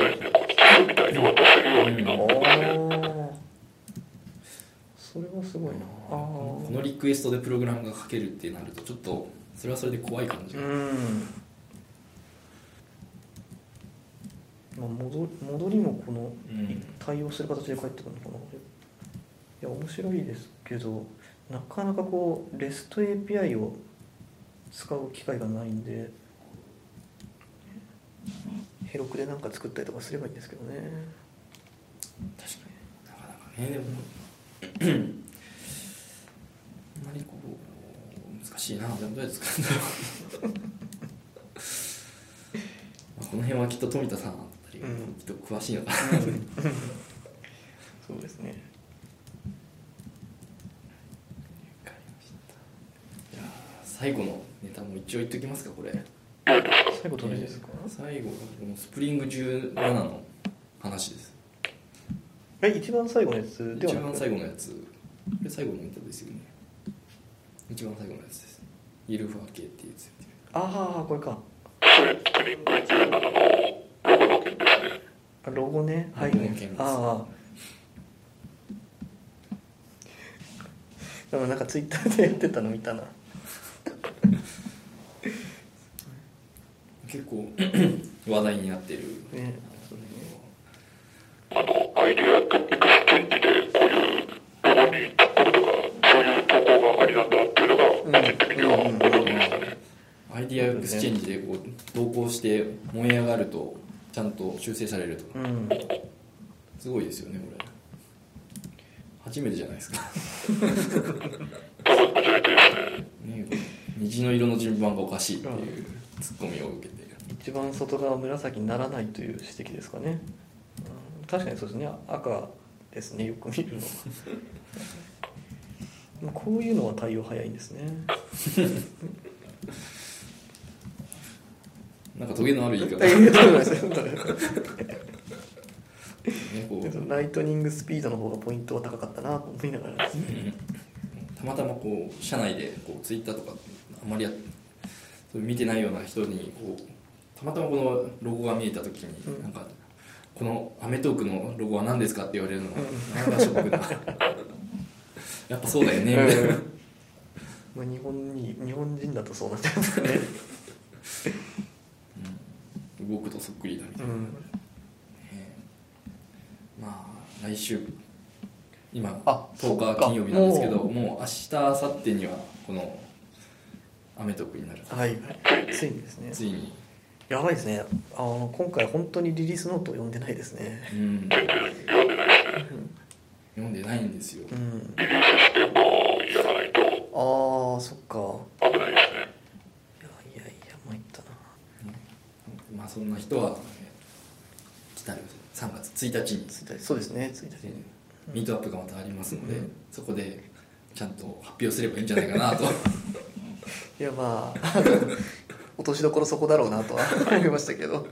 そうですねこっちみたいに渡せるようになああそれはすごいな。あこのリクエストでプログラムが書けるってなるとちょっとそれはそれで怖い感じが、うん。まあ戻戻りもこのうん。対応する形で返ってくるのかな。いや面白いですけどなかなかこう REST API を使う機会がないんでヘロクでなんか作ったりとかすればいいんですけどね。確かに。なかなかねでも。あんまりこう難しいな。どうやって作るんだろう。まあこの辺はきっと富田さんあたりがうん。きっと詳しいのかな、そうですね。最後のネタも一応言っておきますかこれ最後どれですか？最後がこのスプリング17の話です。え一番最後のやつでは一番最後のやつ。これ最後のネタですよね。一番最後のやつです。イルファー系っていうやつああこれか。それスプリング17のロゴの件ですね。あロゴね。はい。ああでもなんかツイッターでやってたの見たな結構話題になってる。ねあのアイディアエクスチェンジでこういうロゴに突っ込むとかそういう投稿がありなんだっていうのが個人的には驚きましたね Idea Exchange でこう投稿して燃え上がるとちゃんと修正されるとか。うん。すごいですよねこれ。初めてじゃないですか。多分初めてですね。ね虹の色の順番がおかしいっていうツッコミを受けて一番外側紫にならないという指摘ですかね、うん、確かにそうですね。赤ですね。よく見るの まあこういうのは対応早いんですね。なんかトゲのある言い方。ライトニングスピードの方がポイントは高かったなと思いながら。ですねたまたまこう社内でこうツイッターとかあんまりや見てないような人にこうたまたまこのロゴが見えた時に、うん。なんかこの『アメトーーク』のロゴは何ですかって言われるのがなかショックな やっぱそうだよね。みたいな、まあ日本に日本人だとそうなっちゃいますね。動くとそっくりだみたいな、うん。ねまあ来週今あそっ10か日金曜日なんですけどもうもう明日明後日にはこの『アメトーーク』になる。はい。ついにですね。ついにやばいですね。あの今回本当にリリースノートを読んでないですね。読ん。でないですね読んでないんですよ、うん。リリースしてもやらないと。ああそっか。危ないですね。いやいやいや参ったな。まあそんな人は来たる3月1日に。1日そうですね。1日。にミートアップがまたありますので、うん。そこでちゃんと発表すればいいんじゃないかなと。いやまあ 落としどころそこだろうなとは 思いましたけど。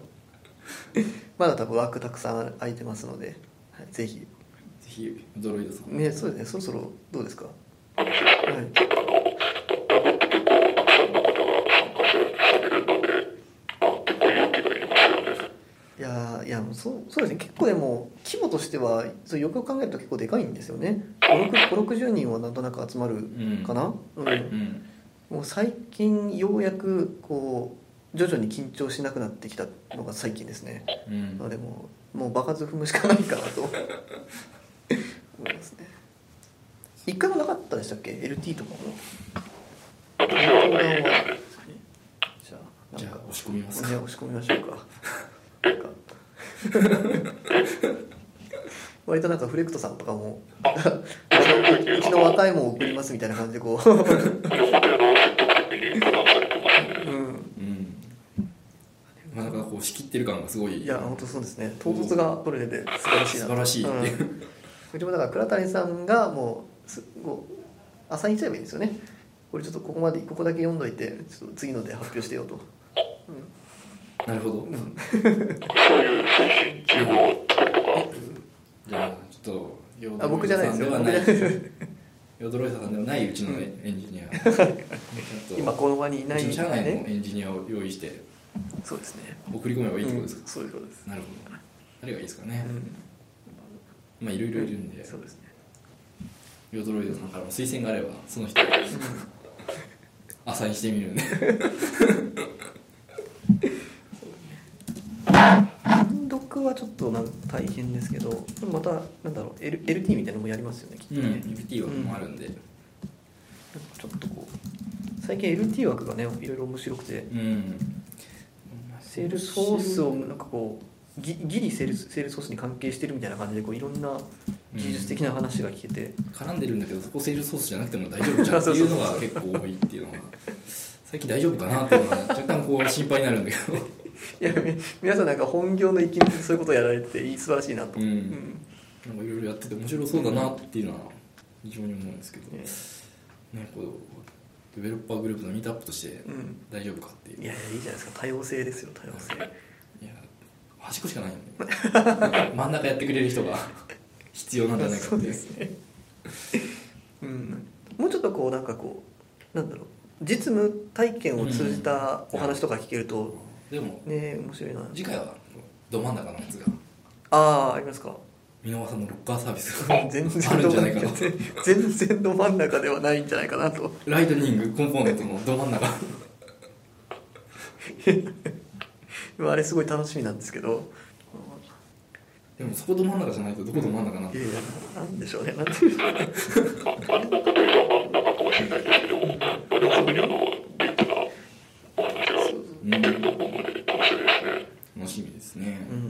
まだ多分枠たくさん空いてますので、はい、ぜひ。ぜひドロイドさん。ねそうですね。そろそろどうですか？はい。いやーいやそうそうですね。結構でも規模としてはそうよくよく考えると結構でかいんですよね。560人はなんとなく集まるかな、うん。うんもう最近ようやくこう徐々に緊張しなくなってきたのが最近ですね。うん。まあでももう場数踏むしかないかなと。思いますね一回もなかったでしたっけ？LT とかも。じゃあなんか押し込みます押し込みましょうか。なんか。割となんかフレクトさんとかも うちの若いもん送りますみたいな感じでこう、いや、本当にあの、積極的にプランされてますね。うん、うんまあなんかこう仕切ってる感がすごい。いや本当そうですね。唐突が取れてて素晴らしいな。素晴らしいっていう。うん。うちもだから倉谷さんがもうすこうアサインしちゃえばいいんですよね。これちょっとここまでここだけ読んどいてちょっと次ので発表してよと、なるほど、そういう精神チームを作るとか、じゃあちょっとあ僕じゃないですよさんではない僕じゃないですヨードロイドさんではないうちのエンジニア今この場にいないうちの社内のねエンジニアを用意してそうですね。送り込めばいいってことですか？うん、そういうことです、なるほど。誰がいいですかね、うん。まあいろいろいるんで。そうですね。ヨードロイドさんからも推薦があればその人にアサインしてみるんで。単独はちょっとな大変ですけどまたなんだろう、L、LT みたいなのもやりますよねきっとうんね、UPT 枠もあるんで。なんかちょっとこう最近 LT 枠がねいろいろ面白くて。うんセールスフォースをなんかこうギギリセールスセールスフォースに関係してるみたいな感じでこういろんな技術的な話が聞けて、絡んでるんだけどそこセールスソースじゃなくても大丈夫じゃんっていうのが結構多いっていうのが最近大丈夫かなっていうのは若干こう心配になるんだけど。いやみ皆さんなんか本業の域にそういうことをやられてていい素晴らしいなと、うん。なんかいろいろやってて面白そうだなっていうのは非常に思うんですけど、ねね、こうデベロッパーグループのミートアップとしてうん。大丈夫かっていう、いやいやいいじゃないですか。多様性ですよ多様性。いや端っこしかないんで真ん中やってくれる人が必要なんじゃないかっていう。ですね。うん。もうちょっとこうなんかこうなんだろう。実務体験を通じたお話とか聞けると、でもね面白いな。次回はど真ん中のやつが。ああありますか箕輪さんのロッカーサービスが 全然あるんじゃないかな 全然ど真ん中ではないんじゃないかなと。ライトニングコンポーネントのど真ん中。あれすごい楽しみなんですけど。でもそこど真ん中じゃないとどこど真ん中なんいやいやなんでしょうね。なん。でしょう。ね真ん。中といえば真ん中かもしれないですけど、まだ本当にあの、ディープなお話がうん出ると思うので、楽しみですね。楽しみですね、うん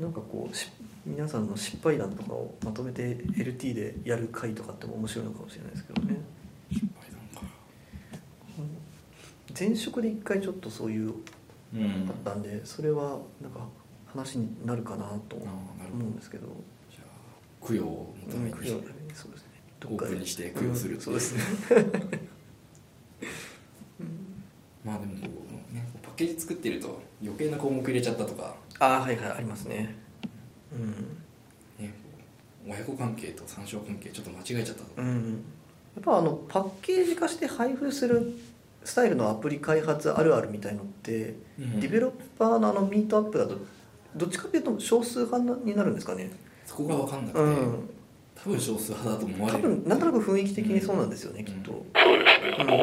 なんかこうし皆さんの失敗談とかをまとめて LT でやる回とかっても面白いのかもしれないですけどね。失敗談か。前職で一回ちょっとそういううんあったんでそれはなんか話になるかなと思うんですけど。じゃあ供養を求めに。うん供養だねそうで。すねオープンにして供養するう。んそうですね。まあでもこうねパッケージ作ってると余計な項目入れちゃったとかああはいはいありますね。うん。ね。親子関係と参照関係ちょっと間違えちゃったと。かうん。やっぱあのパッケージ化して配布するスタイルのアプリ開発あるあるみたいのって、うん。ディベロッパーのあのミートアップだとどっちかっていうと少数派になるんですかね？そこが分かんなくて、うん。多分少数派だと思わ多れる。分なんとなく雰囲気的にそうなんですよね、うん。きっと、そうですね。うんあの、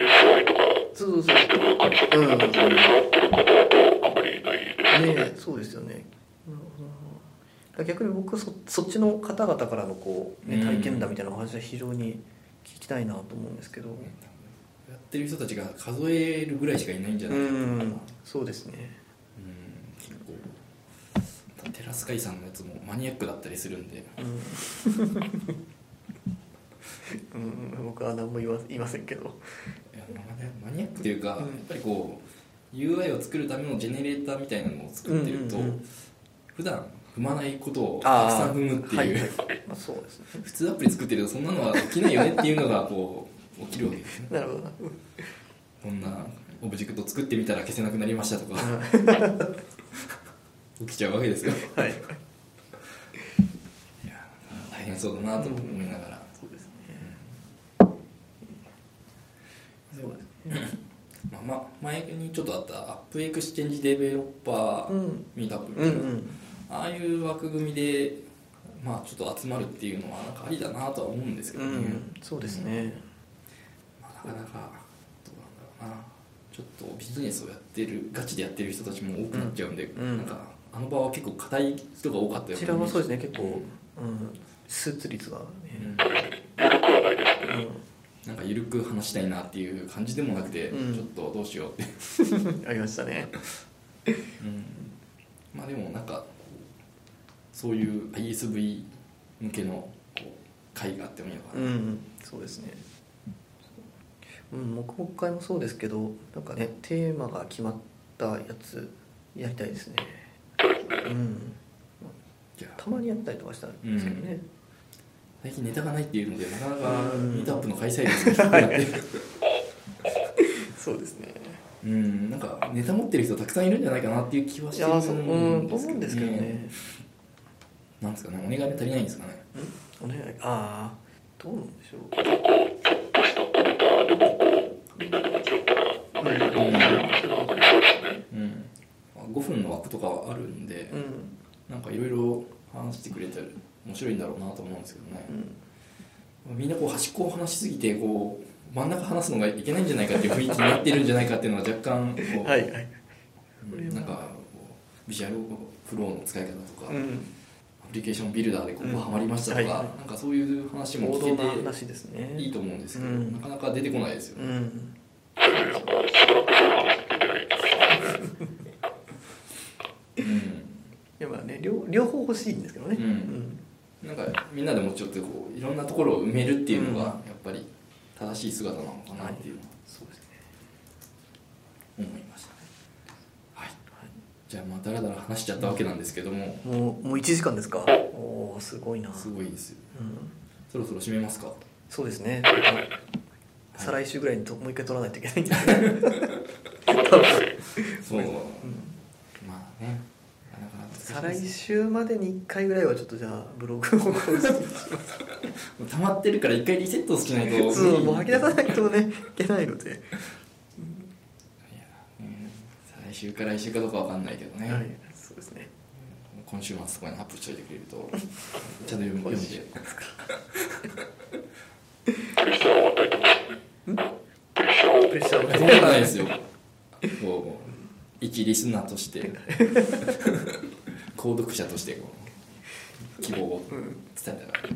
SI とか、そうそう。そう感じうん。で、それね。ね そうですよね。うん逆に僕そそっちの方々からのこう、ね、うん。体験談みたいなお話は非常に聞きたいなと思うんですけど。やってる人たちが数えるぐらいしかいないんじゃうないかな、んそうですね。うん。結構テラスカイさんのやつもマニアックだったりするんで。うん、うん、僕は何も言わ言いませんけど。いやマニアックっていうか、うん。やっぱりこう UI を作るためのジェネレーターみたいなのを作ってると、うんうんうん、普段踏まないことをたくさん踏むっていう、はい、まあ、そうですね、普通アプリ作ってるとそんなのは起きないよねっていうのがこう 起きるわけですね。なるほど。こんなオブジェクト作ってみたら消せなくなりましたとか。起きちゃうわけですよ、はい、や大変そうだなと思いながら、うん、そうですね、うん、そうですね。ま、前にちょっとあった AppExchange Developer うん。 Meetup みたいな、うんうん。ああいう枠組みでまあちょっと集まるっていうのはなんかありだなとは思うんですけうどね、ん。そうですね。まあ、なかなかどうなんだろうな。ちょっとビジネスをやってるガチでやってる人たちも多くなっちゃうんで、うん。なんかあの場は結構硬い人が多かったよこちらはそうですね。結構、うん。うん、スーツ率がね、緩くはなんか緩く話したいなっていう感じでもなくて、うん。ちょっとどうしようって、うん、ありましたね。うん、まあでもなんかそういう ISV 向けのこう会があってもいいのかな、うん。そうですね。うん黙々会もそうですけどなんかねテーマが決まったやつやりたいですね。うん。じゃあ。たまにやったりとかしたんですけどね、最近ネタがないっていうのでなかなかうん。ミートアップの開催率が 低くなって。そうですね。うんなんかネタ持ってる人たくさんいるんじゃないかなっていう気はいしてるやそううんんと思うんですけどね。なんですかねお願い足りないんですかね。お願いああどうなんでしょう、う、みん。うですね。うん5分の枠とかはあるんでううん。なんかいろいろ話してくれたら面白いんだろうなと思うんですけどね。う、んみんなこう端っこを話しすぎてこう真ん中話すのがいけないんじゃないかっていう雰囲気になってるんじゃないかっていうのは若干こう、はいはい。うんなんかこうビジュアルフローの使い方とか、アうん。プリケーションビルダーでここうん。ハマりましたとか、はいはい。なんかそういう話も聞けていいと思うんですけど、うん。なかなか出てこないですよね、うん。やまあね両両方欲しいんですけどね。うんなんかみんなでもうちょっとこういろんなところを埋めるっていうのがやっぱり正しい姿なのかなっていうのはそうですね。思いましたね。はい、じゃあまあだらだら話しちゃったわけなんですけども。もうもう1時間ですか？おおすごいな。すごいですよ。うん。そろそろ締めますか？そうですね。はい。再来週ぐらいにともう一回撮らないといけないんで。そう、まあねなかなか難しい再来週までに1回ぐらいはちょっとじゃあブログを更新します 溜まってるから一回リセットしないと そうもう吐き出さないとね。いけないので、いやうん。再来週か来週かどうかわかんないけどね、はい。そうですね。今週末そこにアップしといてくれるとちゃんと読む読んで。プレッシャーを与えてますね。プレッシャーを。プレッシャーをそんなことないですよこう一リスナーとして 購読者としてこう希望を伝えたら。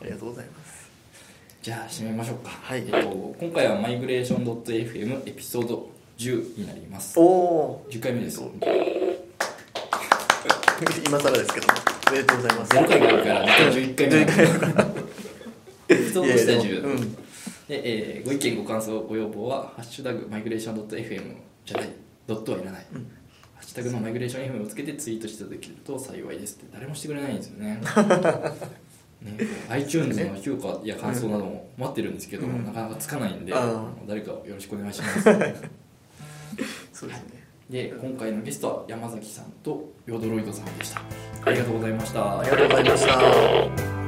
ありがとうございます。じゃあ締めましょうか、はい。えっと、今回はマイグレーション .fm エピソード10になります。おお10回目です。今更ですけどおめでとうございます。0回があるから実は11回目エピソードとしては10だ、いやいやうん。で、えーご意見ご感想ご要望は「ハッシュタグマイグレーション .fm」じゃないドットはいらない、うん。ハッシュタグのマイグレーション FM をつけてツイートしていただけると幸いですって。誰もしてくれないんですよね。ね、iTunes の評価や感想なども待ってるんですけど、うん。なかなかつかないんで、誰かよろしくお願いします。そうですね。で今回のゲストは山崎さんとヨドロイドさんでした。ありがとうございました。ありがとうございました